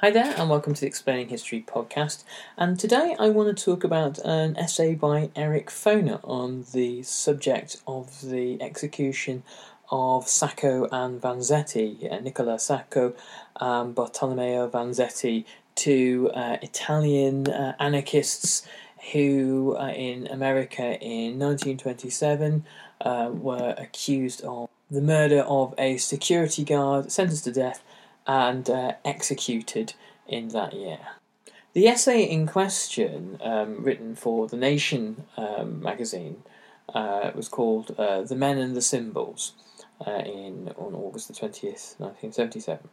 Hi there, and welcome to the Explaining History podcast. And today I want to talk about an essay by Eric Foner on the subject of the execution of Sacco and Vanzetti, Nicola Sacco and Bartolomeo Vanzetti, two uh, Italian uh, anarchists who, uh, in America in 1927, uh, were accused of the murder of a security guard, sentenced to death and uh, executed in that year. The essay in question, um, written for The Nation um, magazine, uh, was called uh, The Men and the Symbols uh, in, on August the 20th, 1977.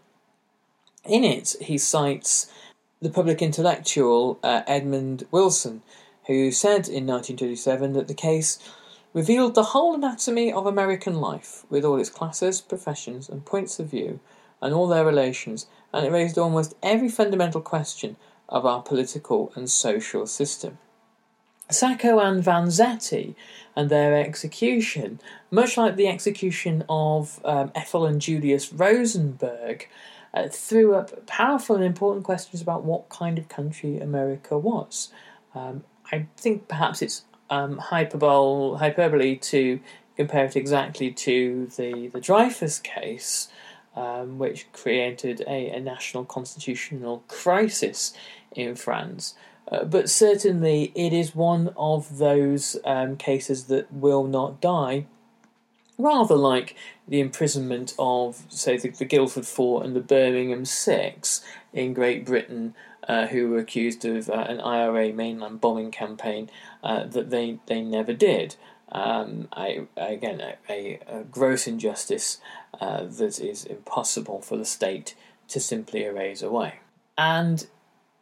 In it, he cites the public intellectual uh, Edmund Wilson, who said in 1937 that the case revealed the whole anatomy of American life, with all its classes, professions, and points of view, and all their relations, and it raised almost every fundamental question of our political and social system. Sacco and Vanzetti and their execution, much like the execution of um, Ethel and Julius Rosenberg, uh, threw up powerful and important questions about what kind of country America was. Um, I think perhaps it's um, hyperbole, hyperbole to compare it exactly to the, the Dreyfus case, um, which created a, a, national constitutional crisis in France. Uh, but certainly, it is one of those um, cases that will not die. Rather like the imprisonment of, say, the, the Guildford Four and the Birmingham Six in Great Britain, uh, who were accused of uh, an IRA mainland bombing campaign uh, that they, they never did. Um, I, again, a, a, gross injustice uh, that is impossible for the state to simply erase away. And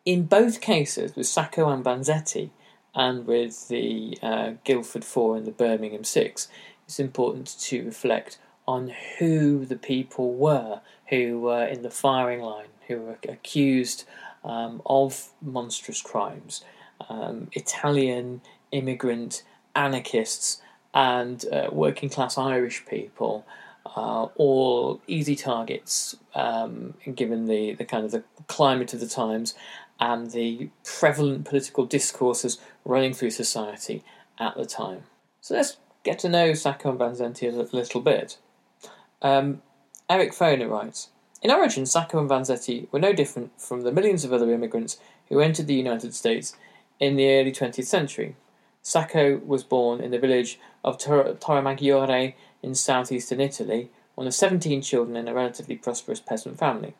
in both cases, with Sacco and Vanzetti, and with the uh, Guildford Four and the Birmingham Six, it's important to reflect on who the people were who were in the firing line, who were accused um, of monstrous crimes. Um, Italian immigrant anarchists and uh, working class Irish people, uh, all easy targets, um, given the, the kind of the climate of the times and the prevalent political discourses running through society at the time. So let's get to know Sacco and Vanzetti a little bit. Um, Eric Foner writes In origin, Sacco and Vanzetti were no different from the millions of other immigrants who entered the United States in the early 20th century. Sacco was born in the village of Tor- Torremaggiore in southeastern Italy, one of 17 children in a relatively prosperous peasant family.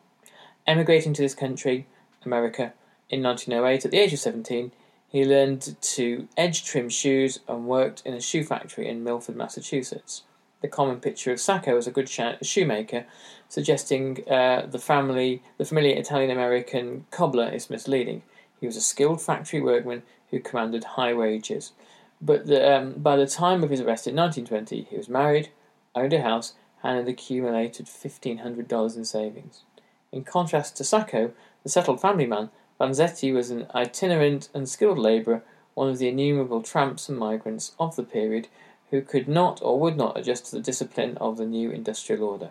Emigrating to this country, America, in 1908 at the age of 17, he learned to edge trim shoes and worked in a shoe factory in Milford, Massachusetts. The common picture of Sacco as a good shoemaker, suggesting uh, the family, the familiar Italian American cobbler, is misleading. He was a skilled factory workman who commanded high wages. But the, um, by the time of his arrest in 1920, he was married, owned a house, and had accumulated $1,500 in savings. In contrast to Sacco, the settled family man, Vanzetti was an itinerant and skilled labourer, one of the innumerable tramps and migrants of the period who could not or would not adjust to the discipline of the new industrial order.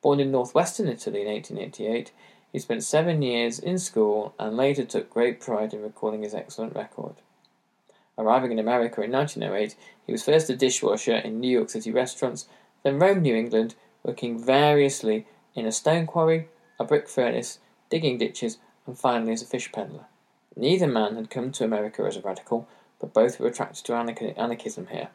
Born in northwestern Italy in 1888, he spent seven years in school and later took great pride in recalling his excellent record. Arriving in America in 1908, he was first a dishwasher in New York City restaurants, then roamed New England, working variously in a stone quarry, a brick furnace, digging ditches, and finally as a fish peddler. Neither man had come to America as a radical, but both were attracted to anarchism here.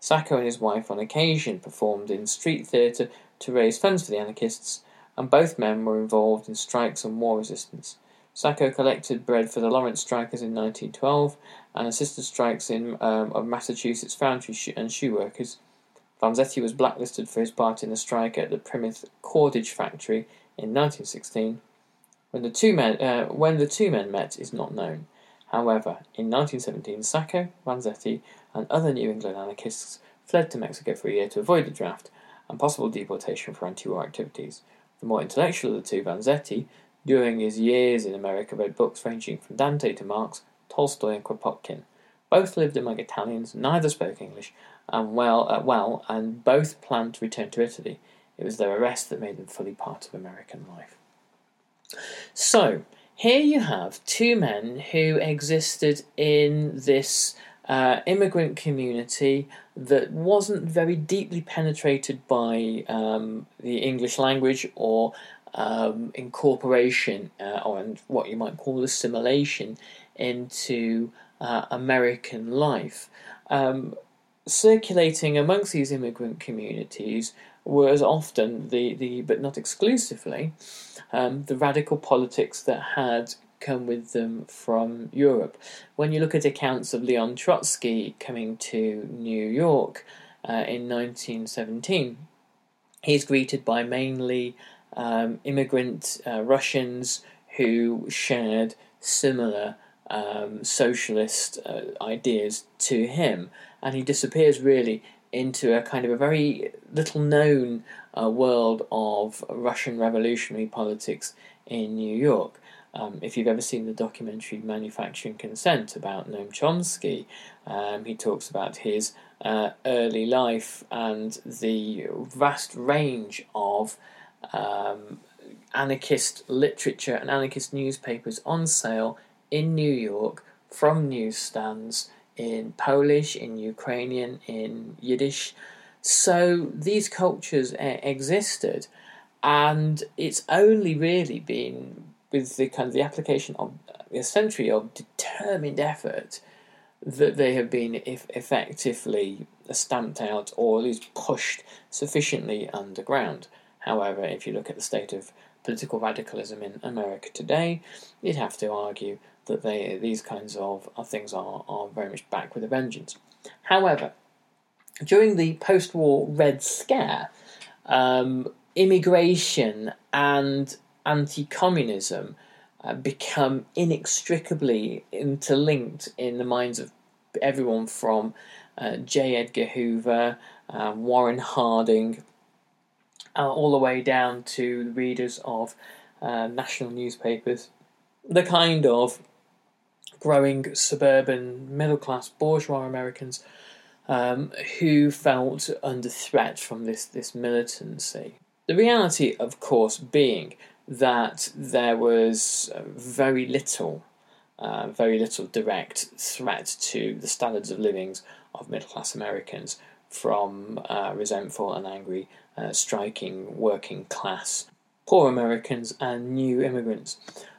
Sacco and his wife on occasion performed in street theatre to raise funds for the anarchists, and both men were involved in strikes and war resistance. Sacco collected bread for the Lawrence strikers in 1912 and assisted strikes in um, of Massachusetts foundry and shoe workers. Vanzetti was blacklisted for his part in the strike at the Plymouth Cordage factory in 1916. When the two men, uh, when the two men met is not known. However, in 1917, Sacco, Vanzetti, and other New England anarchists fled to Mexico for a year to avoid the draft and possible deportation for anti-war activities. The more intellectual of the two, Vanzetti, during his years in America, read books ranging from Dante to Marx, Tolstoy, and Kropotkin. Both lived among Italians, neither spoke English, and well, uh, well, and both planned to return to Italy. It was their arrest that made them fully part of American life. So, here you have two men who existed in this uh, immigrant community that wasn't very deeply penetrated by um, the English language or um, incorporation uh, or what you might call assimilation into uh, American life. Um, circulating amongst these immigrant communities was often the, the but not exclusively um, the radical politics that had come with them from Europe. When you look at accounts of Leon Trotsky coming to New York uh, in 1917, he's greeted by mainly um, immigrant uh, Russians who shared similar um, socialist uh, ideas to him, and he disappears really into a kind of a very little known uh, world of Russian revolutionary politics in New York. Um, if you've ever seen the documentary Manufacturing Consent about Noam Chomsky, um, he talks about his uh, early life and the vast range of um, anarchist literature and anarchist newspapers on sale in New York from newsstands in Polish, in Ukrainian, in Yiddish. So these cultures uh, existed, and it's only really been with the kind of the application of a century of determined effort that they have been effectively stamped out or at least pushed sufficiently underground. However, if you look at the state of political radicalism in America today, you'd have to argue that they these kinds of, things are, are very much back with a vengeance. However, during the post war Red Scare, um, immigration and anti communism uh, become inextricably interlinked in the minds of everyone from uh, J. Edgar Hoover, uh, Warren Harding, uh, all the way down to the readers of uh, national newspapers. The kind of growing suburban middle class bourgeois Americans um, who felt under threat from this, this militancy. The reality, of course, being that there was very little, uh, very little direct threat to the standards of livings of middle class Americans from uh, resentful and angry, uh, striking working class poor Americans and new immigrants.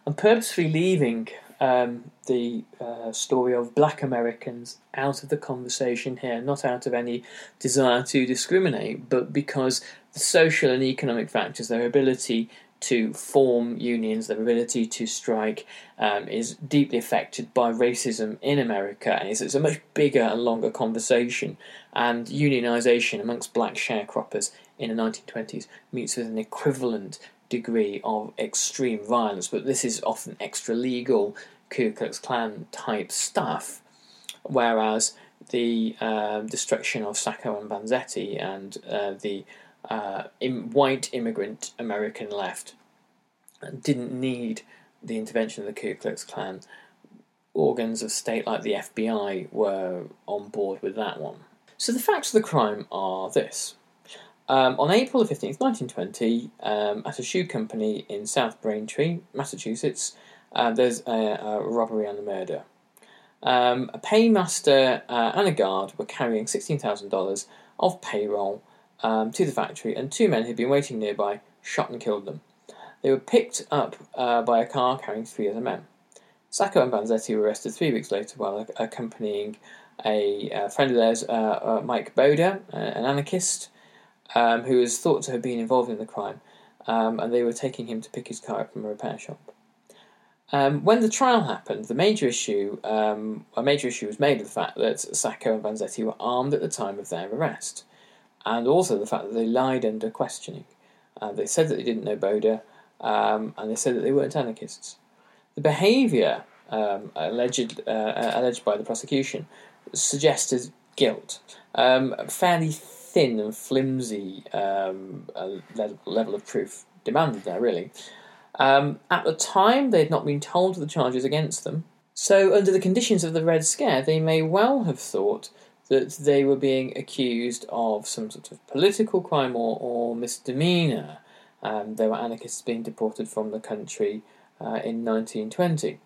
I'm purposefully leaving um, the uh, story of black Americans out of the conversation here, not out of any desire to discriminate, but because the social and economic factors, their ability to form unions, their ability to strike, um, is deeply affected by racism in America, and it's, it's, a much bigger and longer conversation. And unionisation amongst black sharecroppers in the 1920s meets with an equivalent degree of extreme violence, but this is often extra legal Ku Klux Klan type stuff, whereas the uh, destruction of Sacco and Vanzetti and uh, the uh, white immigrant American left didn't need the intervention of the Ku Klux Klan. Organs of state like the FBI were on board with that one. So the facts of the crime are this. Um, on April the 15th, 1920, um, at a shoe company in South Braintree, Massachusetts, uh, there's a, a, robbery and a murder. Um, a paymaster uh, and a guard were carrying $16,000 of payroll um, to the factory, and two men who'd been waiting nearby shot and killed them. They were picked up uh, by a car carrying three other men. Sacco and Vanzetti were arrested three weeks later while accompanying a, friend of theirs, uh, uh, Mike Boda, an anarchist, um, who was thought to have been involved in the crime, um, and they were taking him to pick his car up from a repair shop. Um, when the trial happened, the major issue, um, a major issue was made of the fact that Sacco and Vanzetti were armed at the time of their arrest, and also the fact that they lied under questioning. Uh, they said that they didn't know Boda, um, and they said that they weren't anarchists. The behaviour um, alleged uh, alleged by the prosecution suggested guilt. Fairly thin and flimsy um, level of proof demanded there, really. Um, at the time, they had not been told of the charges against them, so under the conditions of the Red Scare, they may well have thought that they were being accused of some sort of political crime or, or misdemeanour. Um, there were anarchists being deported from the country uh, in 1920.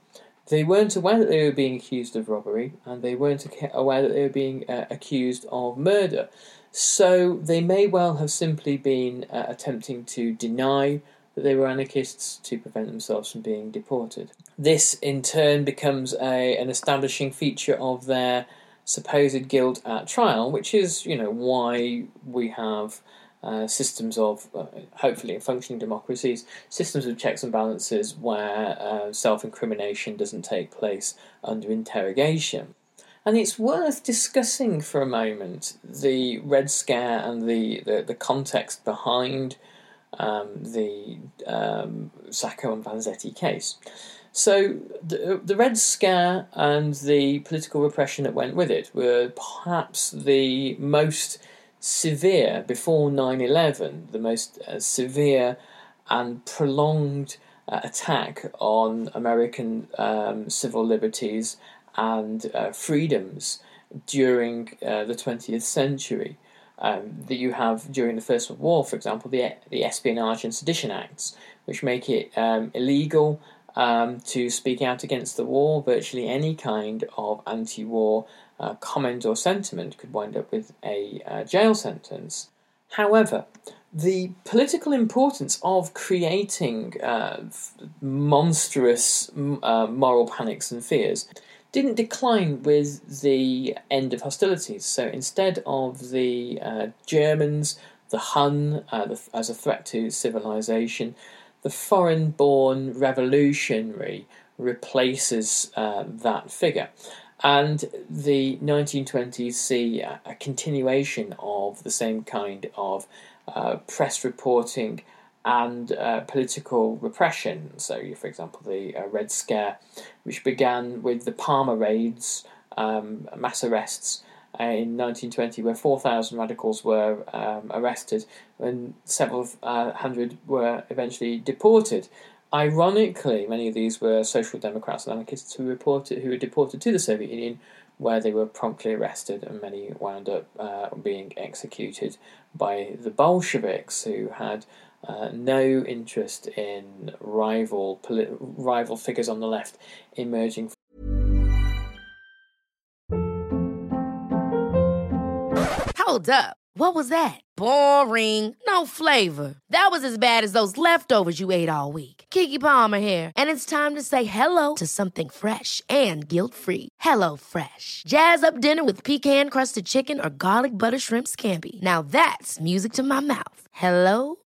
They weren't aware that they were being accused of robbery, and they weren't aware that they were being uh, accused of murder. So they may well have simply been uh, attempting to deny that they were anarchists to prevent themselves from being deported. This, in turn, becomes a, an establishing feature of their supposed guilt at trial, which is, you know, why we have uh, systems of, uh, hopefully, in functioning democracies, systems of checks and balances where uh, self incrimination doesn't take place under interrogation. And it's worth discussing for a moment the Red Scare and the, the, the context behind um, the um, Sacco and Vanzetti case. So, the, the Red Scare and the political repression that went with it were perhaps the most severe before 9 11, the most uh, severe and prolonged uh, attack on American um, civil liberties and uh, freedoms during uh, the 20th century. Um, that you have during the First World War, for example, the, the Espionage and Sedition Acts, which make it um, illegal um, to speak out against the war. Virtually any kind of anti war uh, comment or sentiment could wind up with a uh, jail sentence. However, the political importance of creating uh, monstrous uh, moral panics and fears didn't decline with the end of hostilities. So instead of the uh, Germans, the Hun uh, the, as a threat to civilization, the foreign born revolutionary replaces that figure. And the 1920s see a, a continuation of the same kind of uh, press reporting and uh, political repression. So, for example, the uh, Red Scare, which began with the Palmer raids, um, mass arrests uh, in 1920, where 4,000 radicals were um, arrested and several uh, hundred were eventually deported. Ironically, many of these were social democrats and anarchists who reported who were deported to the Soviet Union, where they were promptly arrested, and many wound up uh, being executed by the Bolsheviks, who had uh, no interest in rival rival figures on the left emerging. Hold up. What was that? Boring. No flavor. That was as bad as those leftovers you ate all week. Keke Palmer here, and it's time to say hello to something fresh and guilt-free. Hello Fresh. Jazz up dinner with pecan-crusted chicken or garlic butter shrimp scampi. Now that's music to my mouth. Hello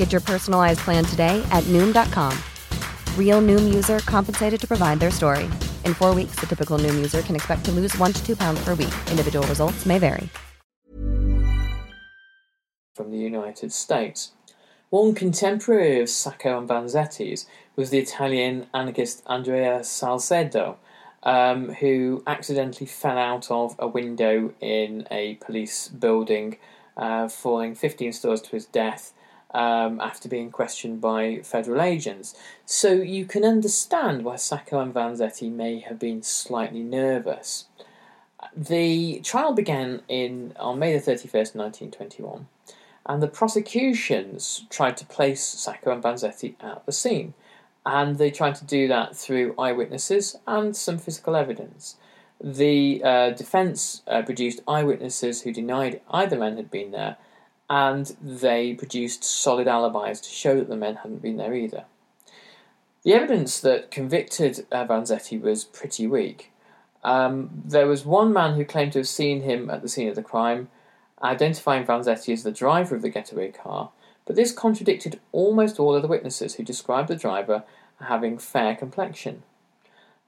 Get your personalized plan today at Noom.com. Real Noom user compensated to provide their story. In four weeks, the typical Noom user can expect to lose one to two pounds per week. Individual results may vary. from the United States. One contemporary of Sacco and Vanzetti's was the Italian anarchist Andrea Salsedo, um, who accidentally fell out of a window in a police building, uh, falling 15 stories to his death um, after being questioned by federal agents. So you can understand why Sacco and Vanzetti may have been slightly nervous. The trial began in on May the 31st, 1921 and the prosecutions tried to place Sacco and Vanzetti at the scene, and they tried to do that through eyewitnesses and some physical evidence. The uh, defence uh, produced eyewitnesses who denied either man had been there, and they produced solid alibis to show that the men hadn't been there either. The evidence that convicted uh, Vanzetti was pretty weak. Um, there was one man who claimed to have seen him at the scene of the crime, identifying Vanzetti as the driver of the getaway car, but this contradicted almost all other witnesses who described the driver having fair complexion.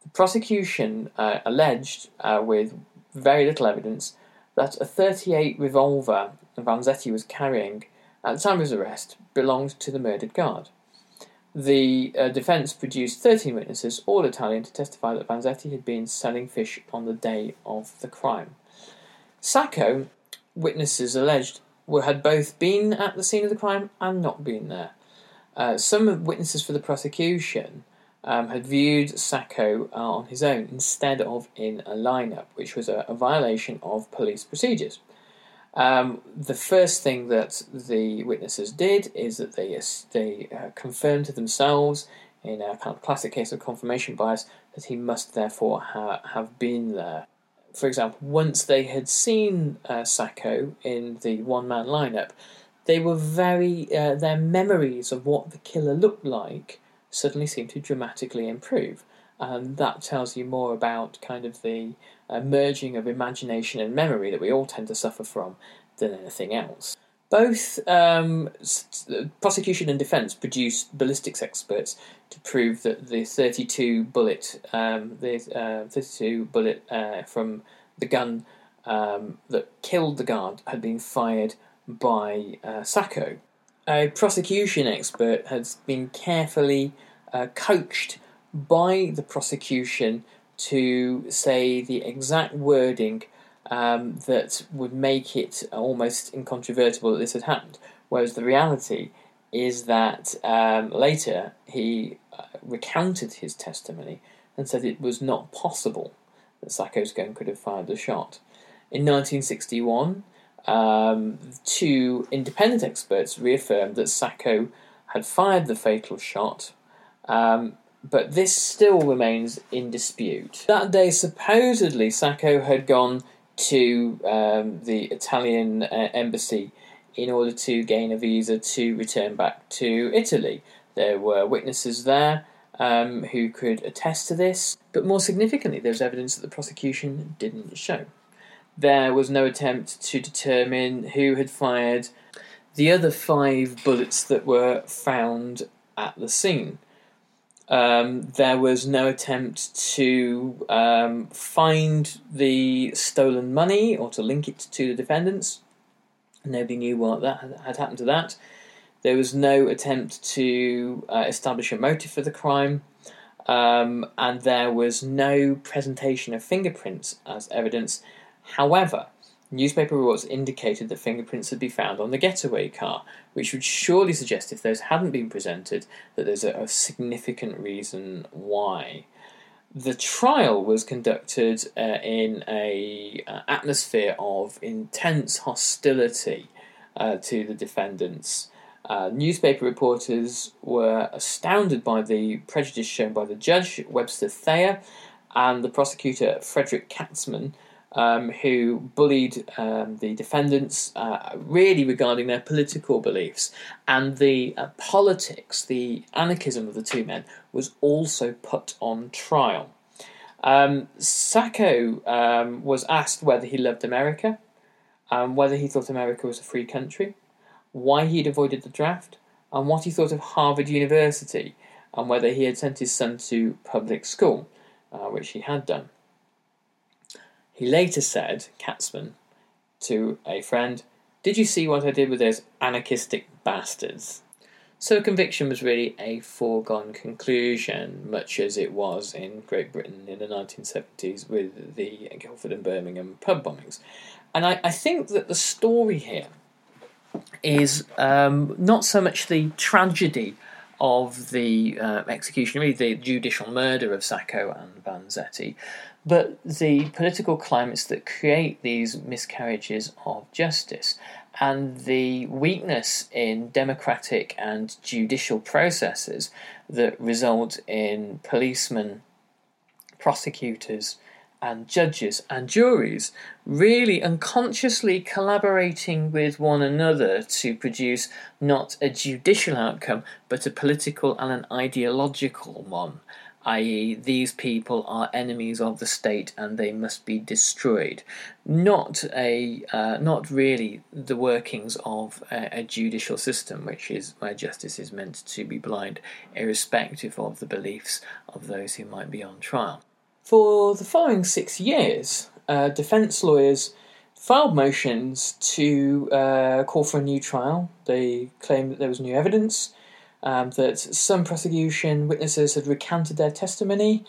The prosecution uh, alleged, uh, with very little evidence, that a 38 revolver Vanzetti was carrying at the time of his arrest belonged to the murdered guard. The uh, defence produced 13 witnesses, all Italian, to testify that Vanzetti had been selling fish on the day of the crime. Sacco witnesses alleged were, had both been at the scene of the crime and not been there. Uh, some witnesses for the prosecution um, had viewed Sacco uh, on his own instead of in a lineup, which was a, a violation of police procedures. Um, the first thing that the witnesses did is that they they uh, confirmed to themselves, in a kind of classic case of confirmation bias, that he must therefore ha- have been there for example, once they had seen uh, Sacco in the one man lineup, they were very, uh, their memories of what the killer looked like suddenly seem to dramatically improve. And that tells you more about kind of the uh, merging of imagination and memory that we all tend to suffer from than anything else. Both um, prosecution and defence produced ballistics experts to prove that the 32 bullet, um, the uh, 32 bullet uh, from the gun um, that killed the guard had been fired by uh, Sacco. A prosecution expert has been carefully uh, coached by the prosecution to say the exact wording um, that would make it almost incontrovertible that this had happened. Whereas the reality is that um, later he uh, recounted his testimony and said it was not possible that Sacco's gun could have fired the shot. In 1961, um, two independent experts reaffirmed that Sacco had fired the fatal shot, um, but this still remains in dispute. That day, supposedly, Sacco had gone to um, the Italian uh, embassy in order to gain a visa to return back to Italy. There were witnesses there um, who could attest to this, but more significantly, there was evidence that the prosecution didn't show. There was no attempt to determine who had fired the other five bullets that were found at the scene. Um, there was no attempt to um, find the stolen money or to link it to the defendants. Nobody knew what that had happened to that. There was no attempt to uh, establish a motive for the crime, um, and there was no presentation of fingerprints as evidence. However, Newspaper reports indicated that fingerprints had been found on the getaway car, which would surely suggest, if those hadn't been presented, that there's a, a significant reason why. The trial was conducted uh, in a uh, atmosphere of intense hostility uh, to the defendants. Uh, newspaper reporters were astounded by the prejudice shown by the judge, Webster Thayer, and the prosecutor, Frederick Katzmann, um, who bullied um, the defendants, uh, really regarding their political beliefs. And the uh, politics, the anarchism of the two men, was also put on trial. Um, Sacco um, was asked whether he loved America, um, whether he thought America was a free country, why he'd avoided the draft, and what he thought of Harvard University, and whether he had sent his son to public school, uh, which he had done. He later said, Katzmann, to a friend, Did you see what I did with those anarchistic bastards? So conviction was really a foregone conclusion, much as it was in Great Britain in the 1970s with the Guildford and Birmingham pub bombings. And I, I think that the story here is um, not so much the tragedy of the uh, execution, really the judicial murder of Sacco and Vanzetti, but the political climates that create these miscarriages of justice and the weakness in democratic and judicial processes that result in policemen, prosecutors, and judges and juries really unconsciously collaborating with one another to produce not a judicial outcome but a political and an ideological one i.e., these people are enemies of the state and they must be destroyed. Not a, uh, not really the workings of a, a, judicial system, which is where justice is meant to be blind, irrespective of the beliefs of those who might be on trial. For the following six years, uh, defence lawyers filed motions to uh, call for a new trial. They claimed that there was new evidence um, that some prosecution witnesses had recanted their testimony,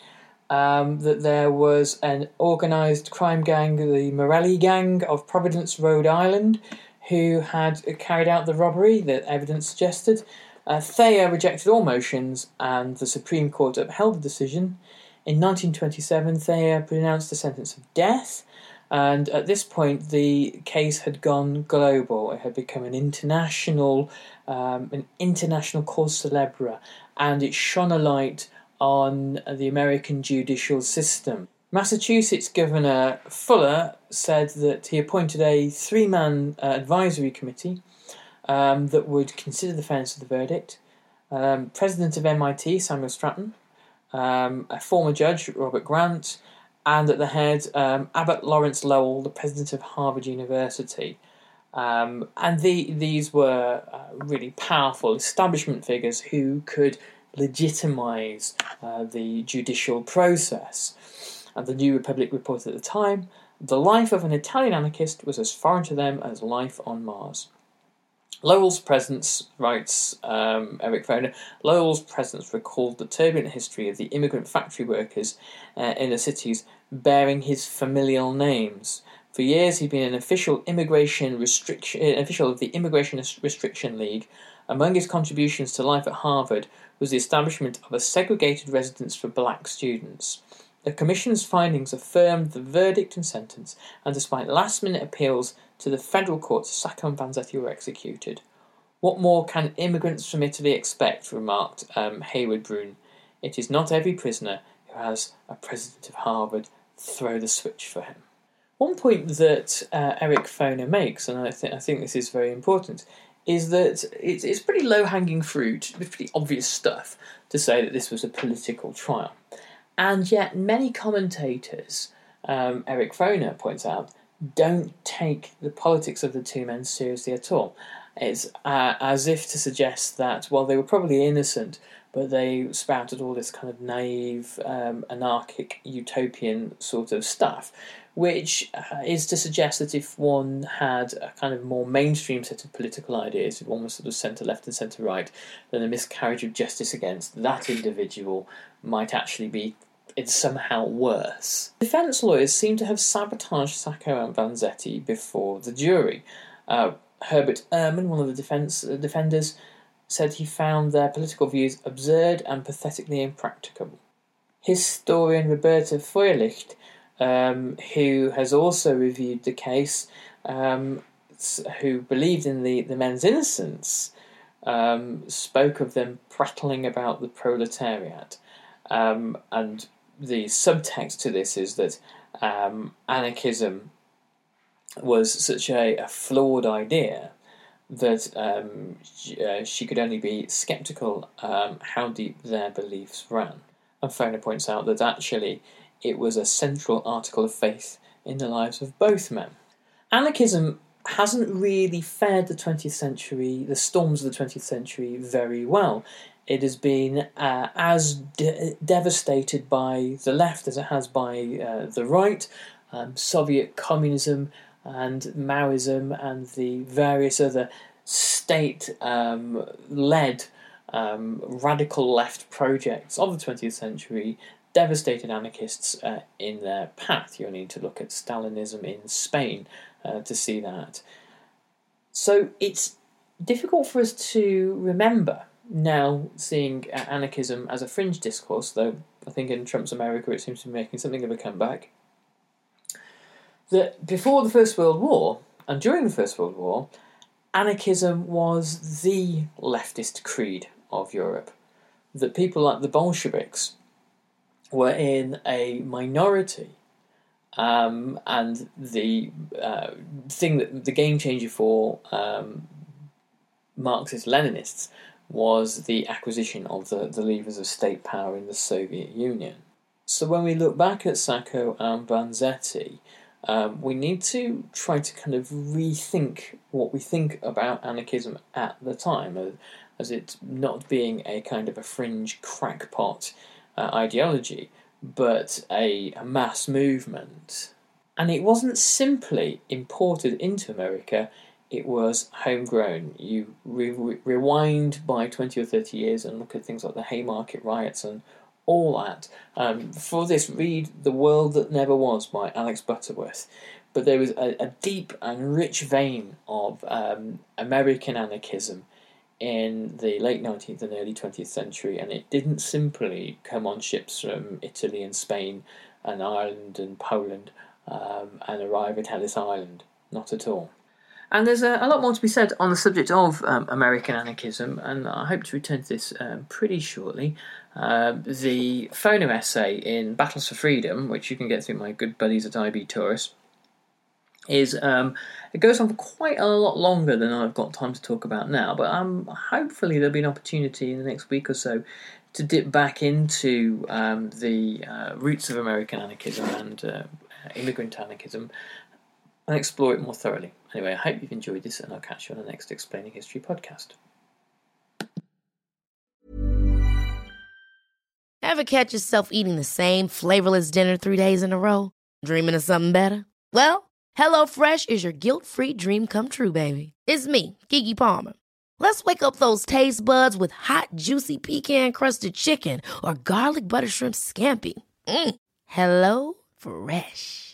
um, that there was an organised crime gang, the Morelli Gang of Providence, Rhode Island, who had carried out the robbery that evidence suggested. Uh, Thayer rejected all motions, and the Supreme Court upheld the decision. In 1927, Thayer pronounced a sentence of death, and at this point, the case had gone global. It had become an international, um, an international cause célèbre, and it shone a light on the American judicial system. Massachusetts Governor Fuller said that he appointed a three man uh, advisory committee um, that would consider the fairness of the verdict. Um, President of MIT, Samuel Stratton, um, a former judge, Robert Grant, and at the head, um, Abbott Lawrence Lowell, the president of Harvard University. Um, and the, these were uh, really powerful establishment figures who could legitimize uh, the judicial process. And the New Republic reported at the time the life of an Italian anarchist was as foreign to them as life on Mars. Lowell's presence, writes um, Eric Foner, Lowell's presence recalled the turbulent history of the immigrant factory workers uh, in the cities bearing his familial names. For years, he'd been an official immigration restriction, official of the Immigration Restriction League. Among his contributions to life at Harvard was the establishment of a segregated residence for black students. The Commission's findings affirmed the verdict and sentence, and despite last minute appeals to the federal courts, Sacco and Vanzetti were executed. What more can immigrants from Italy expect? remarked um, Heyward Broun. It is not every prisoner who has a president of Harvard throw the switch for him. One point that uh, Eric Foner makes, and I, th- I think this is very important, is that it's, it's pretty low hanging fruit, pretty obvious stuff to say that this was a political trial. And yet, many commentators, um, Eric Foner points out, don't take the politics of the two men seriously at all. It's uh, as if to suggest that, well, they were probably innocent, but they spouted all this kind of naive, um, anarchic, utopian sort of stuff, which uh, is to suggest that if one had a kind of more mainstream set of political ideas, if one was sort of centre left and centre right, then a miscarriage of justice against that individual might actually be it's somehow worse. Defence lawyers seem to have sabotaged Sacco and Vanzetti before the jury. Uh, Herbert Ehrman, one of the defense uh, defenders, said he found their political views absurd and pathetically impracticable. Historian Roberta Feuerlicht, um, who has also reviewed the case, um, who believed in the, the men's innocence, um, spoke of them prattling about the proletariat. Um, and the subtext to this is that um, anarchism was such a, a flawed idea that um, she, uh, she could only be skeptical um, how deep their beliefs ran. And Foner points out that actually it was a central article of faith in the lives of both men. Anarchism hasn't really fared the 20th century, the storms of the 20th century, very well. It has been uh, as de- devastated by the left as it has by uh, the right. Um, Soviet communism and Maoism and the various other state um, led um, radical left projects of the 20th century devastated anarchists uh, in their path. You only need to look at Stalinism in Spain uh, to see that. So it's difficult for us to remember now seeing uh, anarchism as a fringe discourse, though I think in Trump's America it seems to be making something of a comeback. That before the First World War and during the First World War, anarchism was the leftist creed of Europe. That people like the Bolsheviks were in a minority. Um, and the uh, thing that the game changer for um, Marxist Leninists was the acquisition of the, the levers of state power in the Soviet Union. So when we look back at Sacco and Vanzetti, um, we need to try to kind of rethink what we think about anarchism at the time, as, as it not being a kind of a fringe crackpot uh, ideology, but a, a, mass movement. And it wasn't simply imported into America, it was homegrown. You re- re- rewind by 20 or 30 years and look at things like the Haymarket riots and all that. Um, for this, read The World That Never Was by Alex Butterworth. But there was a, a deep and rich vein of um, American anarchism in the late 19th and early 20th century, and it didn't simply come on ships from Italy and Spain and Ireland and Poland um, and arrive at Ellis Island. Not at all. And there's a, a, lot more to be said on the subject of um, American anarchism, and I hope to return to this um, pretty shortly. Uh, the Foner essay in Battles for Freedom, which you can get through my good buddies at IB Tauris, is um, it goes on for quite a lot longer than I've got time to talk about now. But um, hopefully there'll be an opportunity in the next week or so to dip back into um, the uh, roots of American anarchism and uh, immigrant anarchism and explore it more thoroughly. Anyway, I hope you've enjoyed this, and I'll catch you on the next Explaining History podcast. Ever catch yourself eating the same flavorless dinner three days in a row? Dreaming of something better? Well, HelloFresh is your guilt free dream come true, baby. It's me, Keke Palmer. Let's wake up those taste buds with hot, juicy pecan crusted chicken or garlic butter shrimp scampi. Mm. Hello Fresh.